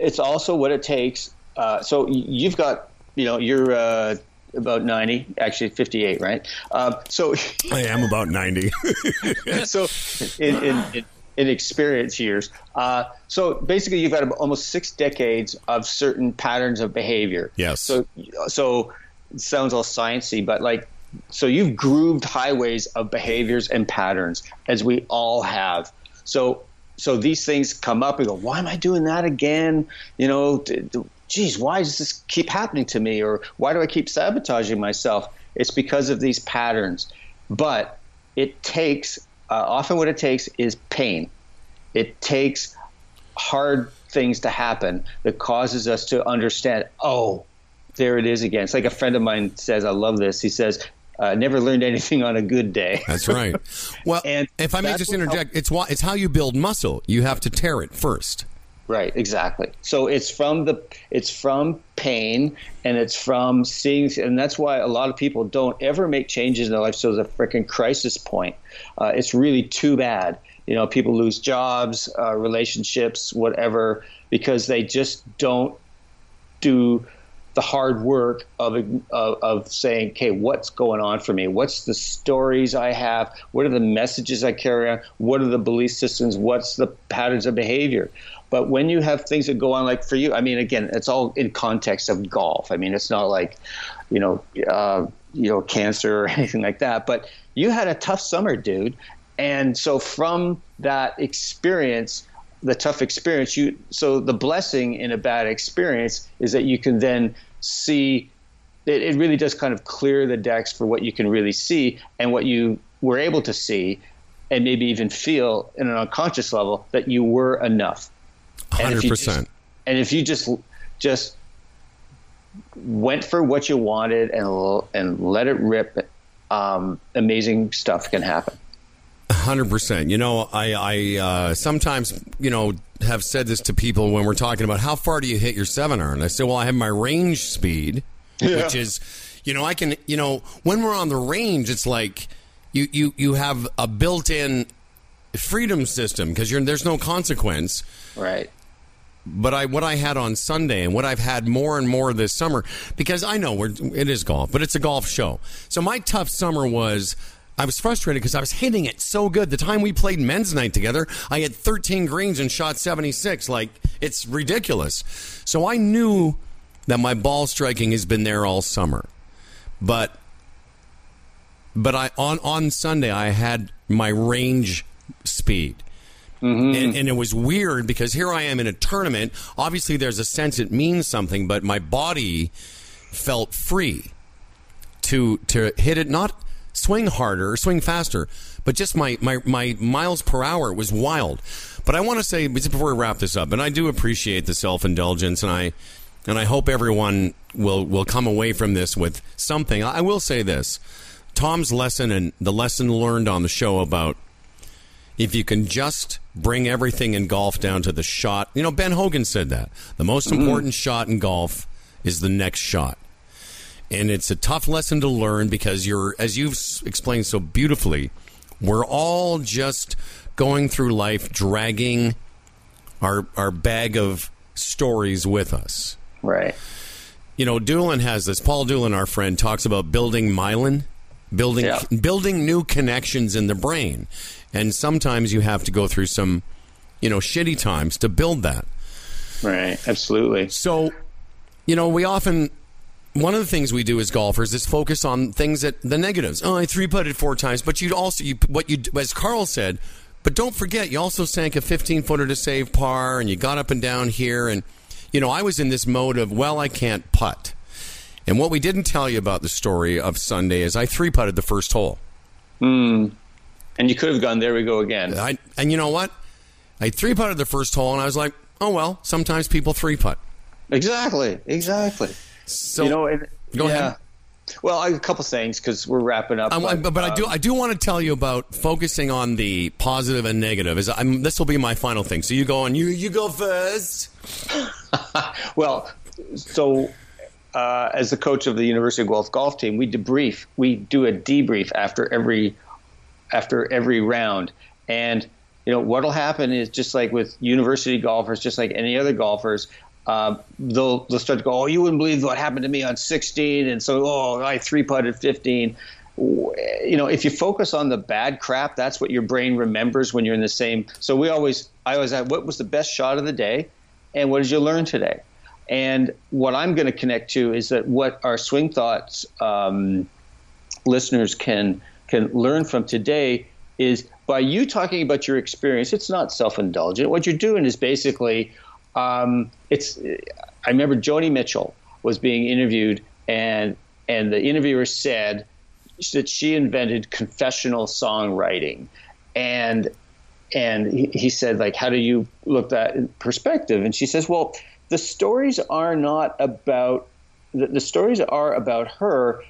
it's also what it takes. Uh, so you've got, you know, you're uh, about 90, actually 58, right? Uh, so I am about 90. so in, in, in in experience years. Uh, so basically, you've got almost six decades of certain patterns of behavior. Yes. So so it sounds all sciencey, but like so you've grooved highways of behaviors and patterns as we all have. So so these things come up and go, why am I doing that again? You know, geez, why does this keep happening to me? Or why do I keep sabotaging myself? It's because of these patterns. But it takes uh, often what it takes is pain. It takes hard things to happen that causes us to understand, oh, there it is again. It's like a friend of mine says, I love this. He says, uh, never learned anything on a good day. That's right. Well, and if I may just interject, it's why it's how you build muscle. You have to tear it first. Right, exactly. So it's from the it's from pain and it's from seeing and that's why a lot of people don't ever make changes in their life so it's a freaking crisis point. Uh, it's really too bad. You know, people lose jobs, uh, relationships, whatever, because they just don't do the hard work of, of, of saying, okay, what's going on for me? What's the stories I have? What are the messages I carry on? What are the belief systems? What's the patterns of behavior? But when you have things that go on, like for you, I mean, again, it's all in context of golf. I mean, it's not like, you know, uh, you know, cancer or anything like that. But you had a tough summer, dude, and so from that experience, the tough experience, you so the blessing in a bad experience is that you can then see. It, it really does kind of clear the decks for what you can really see and what you were able to see, and maybe even feel in an unconscious level that you were enough Hundred percent. And if you just just went for what you wanted and and let it rip, um, amazing stuff can happen. Hundred percent. You know, I, I uh, sometimes you know have said this to people when we're talking about how far do you hit your seven iron. And I say, well, I have my range speed, yeah. which is, you know, I can, you know, when we're on the range, it's like you you you have a built-in freedom system because there's no consequence. Right. But I what I had on Sunday and what I've had more and more this summer because I know we're, it is golf, but it's a golf show. So my tough summer was I was frustrated because I was hitting it so good. The time we played men's night together, I had 13 greens and shot 76. Like it's ridiculous. So I knew that my ball striking has been there all summer, but but I on on Sunday I had my range speed. Mm-hmm. And, and, it was weird because here I am in a tournament. Obviously, there's a sense it means something, but my body felt free to to hit it, not swing harder, swing faster, but just my my, my miles per hour was wild. But I want to say before we wrap this up, and I do appreciate the self indulgence, and I and I hope everyone will will come away from this with something. I will say this: Tom's lesson and the lesson learned on the show about if you can just bring everything in golf down to the shot. You know, Ben Hogan said that. The most mm-hmm. important shot in golf is the next shot. And it's a tough lesson to learn because you're, as you've explained so beautifully, we're all just going through life dragging our, our bag of stories with us. Right. You know, Doolin has this. Paul Doolin, our friend, talks about building myelin, building yeah. building new connections in the brain. And sometimes you have to go through some, you know, shitty times to build that. Right, absolutely. So, you know, we often one of the things we do as golfers is focus on things that the negatives. Oh, I three putted four times, but you also you what you as Karl said, but don't forget you also sank a 15 footer to save par, and you got up and down here, and you know I was in this mode of well I can't putt, and what we didn't tell you about the story of Sunday is I three putted the first hole. Hmm and you could have gone. There we go again. I, and you know what? I three putted the first hole, and I was like, oh well. Sometimes people three putt. Exactly. Exactly. So you know, and, go yeah. ahead. Well, a couple things because we're wrapping up. but, but, but I do I do want to tell you about focusing on the positive and negative. Is I'm, this will be my final thing. So you go on. You you go first. well, so uh, as the coach of the University of Guelph golf team, we debrief. We do a debrief after every after every round. And you know what'll happen is just like with university golfers, just like any other golfers, uh, they'll they'll start to go, oh, you wouldn't believe what happened to me on 16, and so oh, I three putted 15. You know, if you focus on the bad crap, that's what your brain remembers when you're in the same. So we always, I always ask, what was the best shot of the day, and what did you learn today? And what I'm going to connect to is that what our swing thoughts um, listeners can can learn from today is by you talking about your experience, it's not self indulgent. What you're doing is basically, um, it's. I remember Joni Mitchell was being interviewed, and and the interviewer said that she invented confessional songwriting, and and he, he said like, how do you look that in perspective? And she says, well, the stories are not about the, the stories are about her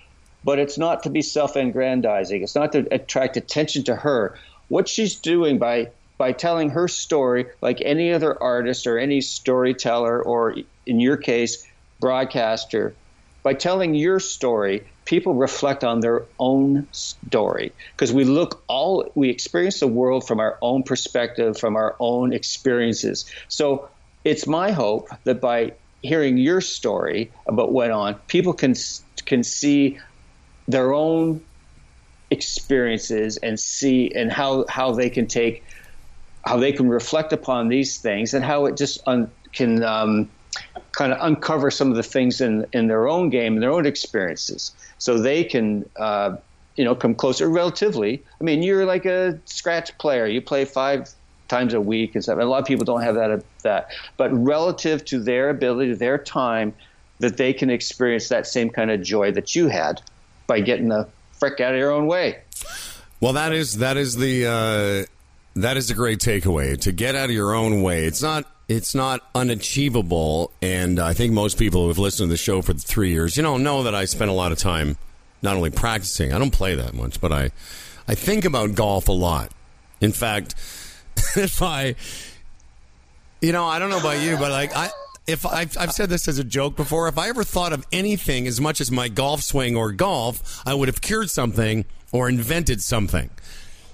but it's not to be self-aggrandizing. It's not to attract attention to her. What she's doing by by telling her story, like any other artist or any storyteller, or in your case, broadcaster, by telling your story, people reflect on their own story because we look all we experience the world from our own perspective, from our own experiences. So it's my hope that by hearing your story about what went on, people can can see their own experiences and see and how how they can take how they can reflect upon these things and how it just un, can um, kind of uncover some of the things in in their own game and their own experiences. So they can uh, you know come closer relatively. I mean you're like a scratch player. You play five times a week and stuff. And a lot of people don't have that that. But relative to their ability their time that they can experience that same kind of joy that you had by getting the frick out of your own way. Well, that is that is the uh, that is a great takeaway to get out of your own way. It's not it's not unachievable, and I think most people who have listened to the show for three years, you know, know that I spend a lot of time not only practicing. I don't play that much, but I I think about golf a lot. In fact, if I, you know, I don't know about you, but like I if I've, I've, said this as a joke before, if I ever thought of anything as much as my golf swing or golf, I would have cured something or invented something.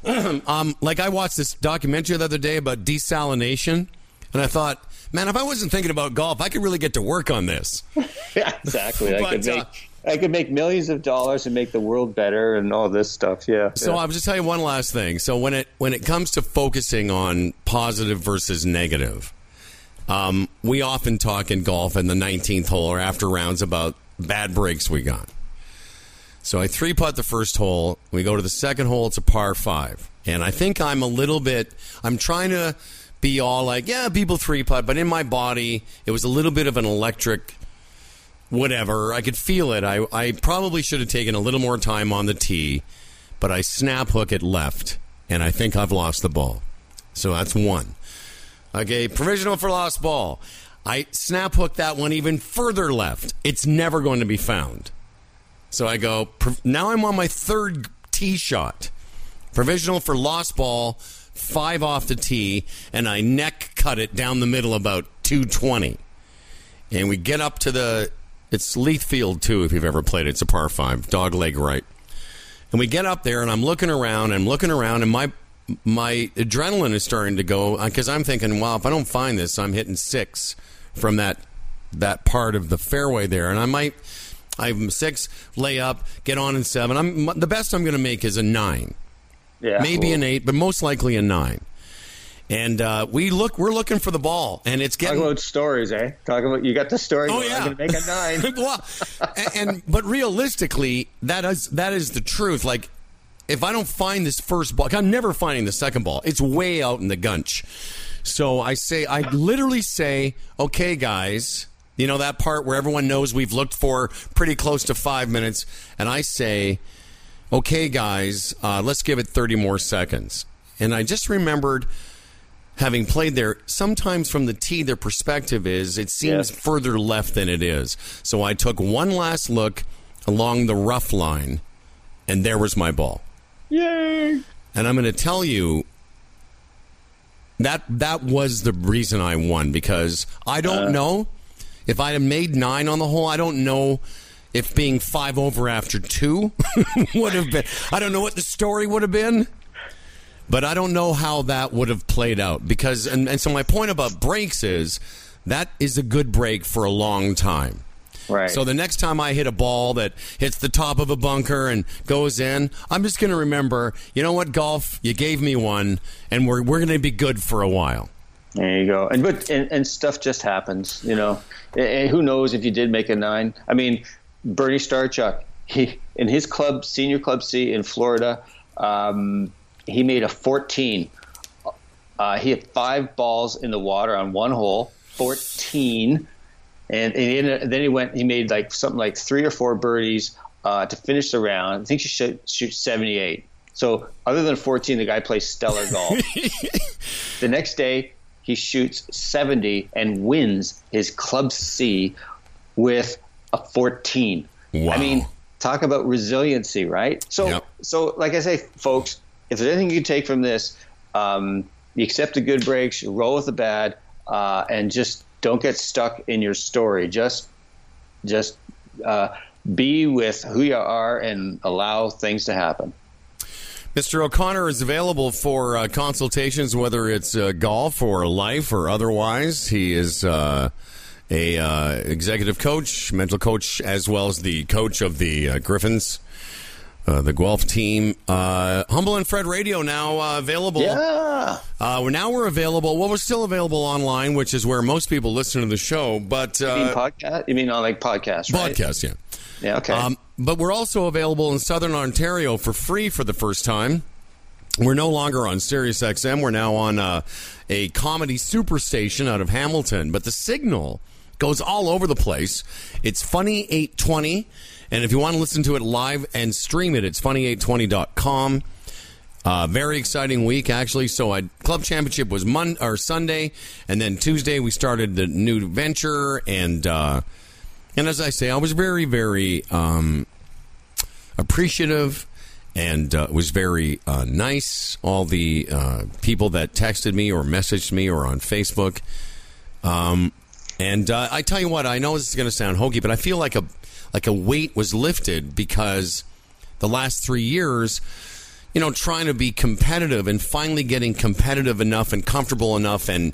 um, like I watched this documentary the other day about desalination, and I thought, man, if I wasn't thinking about golf, I could really get to work on this. yeah, exactly. I could make uh, I could make millions of dollars and make the world better and all this stuff. Yeah. So yeah. I'll just tell you one last thing. So when it when it comes to focusing on positive versus negative, um, we often talk in golf in the 19th hole or after rounds about bad breaks we got. So I three putt the first hole. We go to the second hole. It's a par five, and I think I'm a little bit. I'm trying to be all like, yeah, people three putt, but in my body, it was a little bit of an electric whatever. I could feel it. I, I probably should have taken a little more time on the tee, but I snap hook it left, and I think I've lost the ball. So that's one. Okay, provisional for lost ball. I snap hook that one even further left. It's never going to be found. So I go, now I'm on my third tee shot. Provisional for lost ball, five off the tee, and I neck cut it down the middle about 220 and we get up to the it's Leithfield too if you've ever played it. It's a par five, dog leg right. And we get up there, and I'm looking around, and I'm looking around, and my my adrenaline is starting to go uh, because I'm thinking, wow, if I don't find this, I'm hitting six from that that part of the fairway there, and I might. I'm six, lay up, get on in seven. I'm the best I'm going to make is a nine, yeah. maybe an eight, but most likely a nine. And uh, we look, we're looking for the ball, and it's Talk getting about stories, eh? Talk about you got the story. Oh going, yeah, I'm to make a nine. well, and, and but realistically, that is that is the truth. Like, if I don't find this first ball, I'm never finding the second ball. It's way out in the gunch. So I say, I literally say, okay, guys. You know that part where everyone knows we've looked for pretty close to five minutes, and I say, okay, guys, uh, let's give it 30 more seconds. And I just remembered having played there, sometimes from the tee, their perspective is it seems Yes. further left than it is. So I took one last look along the rough line, and there was my ball. Yay! And I'm going to tell you that that was the reason I won because I don't know if I had made nine on the hole. I don't know if being five over after two would have been. I don't know what the story would have been. But I don't know how that would have played out because, and, and so my point about breaks is that is a good break for a long time. Right. So the next time I hit a ball that hits the top of a bunker and goes in, I'm just going to remember, you know what, golf, you gave me one, and we're we're going to be good for a while. There you go. And but and, and stuff just happens, you know. And, and who knows if you did make a nine? I mean, Bernie Starchuk, he in his club, senior club C in Florida, um, he made a 14. Uh, he had five balls in the water on one hole, 14. And, and then he went. He made like something like three or four birdies uh, to finish the round. I think he should shoot 78. So other than 14, the guy plays stellar golf. the next day, he shoots 70 and wins his Club C with a 14. Wow. I mean, talk about resiliency, right? So, Yep. so like I say, folks, if there's anything you can take from this, um, you accept the good breaks, you roll with the bad, uh, and just don't get stuck in your story. Just, just uh, be with who you are and allow things to happen. Mr. O'Connor is available for uh, consultations, whether it's uh, golf or life or otherwise. He is uh, a uh, executive coach, mental coach, as well as the coach of the uh, Gryphons, uh, the Guelph team. Uh, Humble and Fred Radio now uh, available. Yeah. Uh, now we're available. Well, we're still available online, which is where most people listen to the show. But You mean uh, podcast? You mean on like podcast, right? podcast, yeah. Yeah. Okay. Um, but we're also available in Southern Ontario for free for the first time. We're no longer on Sirius XM. We're now on uh, a comedy superstation out of Hamilton. But the signal goes all over the place. It's Funny 820. And if you want to listen to it live and stream it, it's funny820.com. Uh, very exciting week, actually. So, I, club championship was Monday or Sunday, and then Tuesday we started the new venture, and uh, and as I say, I was very, very um, appreciative and uh, was very uh, nice. All the uh, people that texted me or messaged me or on Facebook. Um, and uh, I tell you what, I know this is going to sound hokey, but I feel like a like a weight was lifted because the last three years, you know, trying to be competitive and finally getting competitive enough and comfortable enough and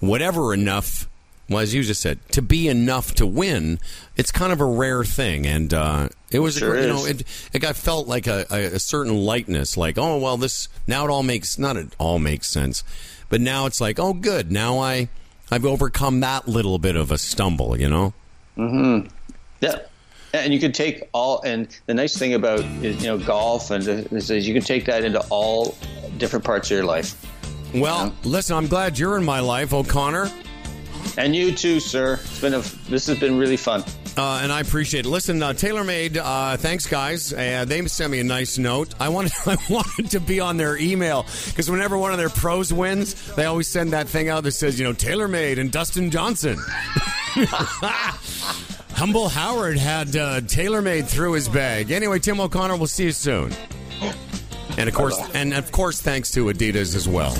whatever enough. Well, as you just said, to be enough to win, it's kind of a rare thing, and uh, it was, Sure you know, it it got felt like a, a, a certain lightness, like oh well, this now it all makes not it all makes sense, but now it's like oh good, now I I've overcome that little bit of a stumble, you know. Mm-hmm. Yeah. And you can take all, and the nice thing about you know golf and is, is you can take that into all different parts of your life. Well, listen, I'm glad you're in my life, O'Connor. And you too, sir. It's been a this has been really fun. Uh, and I appreciate it. Listen, uh, TaylorMade, uh, thanks, guys. Uh, they sent me a nice note. I wanted, I wanted to be on their email because whenever one of their pros wins, they always send that thing out that says, you know, TaylorMade and Dustin Johnson. Humble Howard had uh, TaylorMade through his bag. Anyway, Tim O'Connor, we'll see you soon. And of course, and of course, thanks to Adidas as well.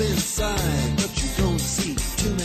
Inside,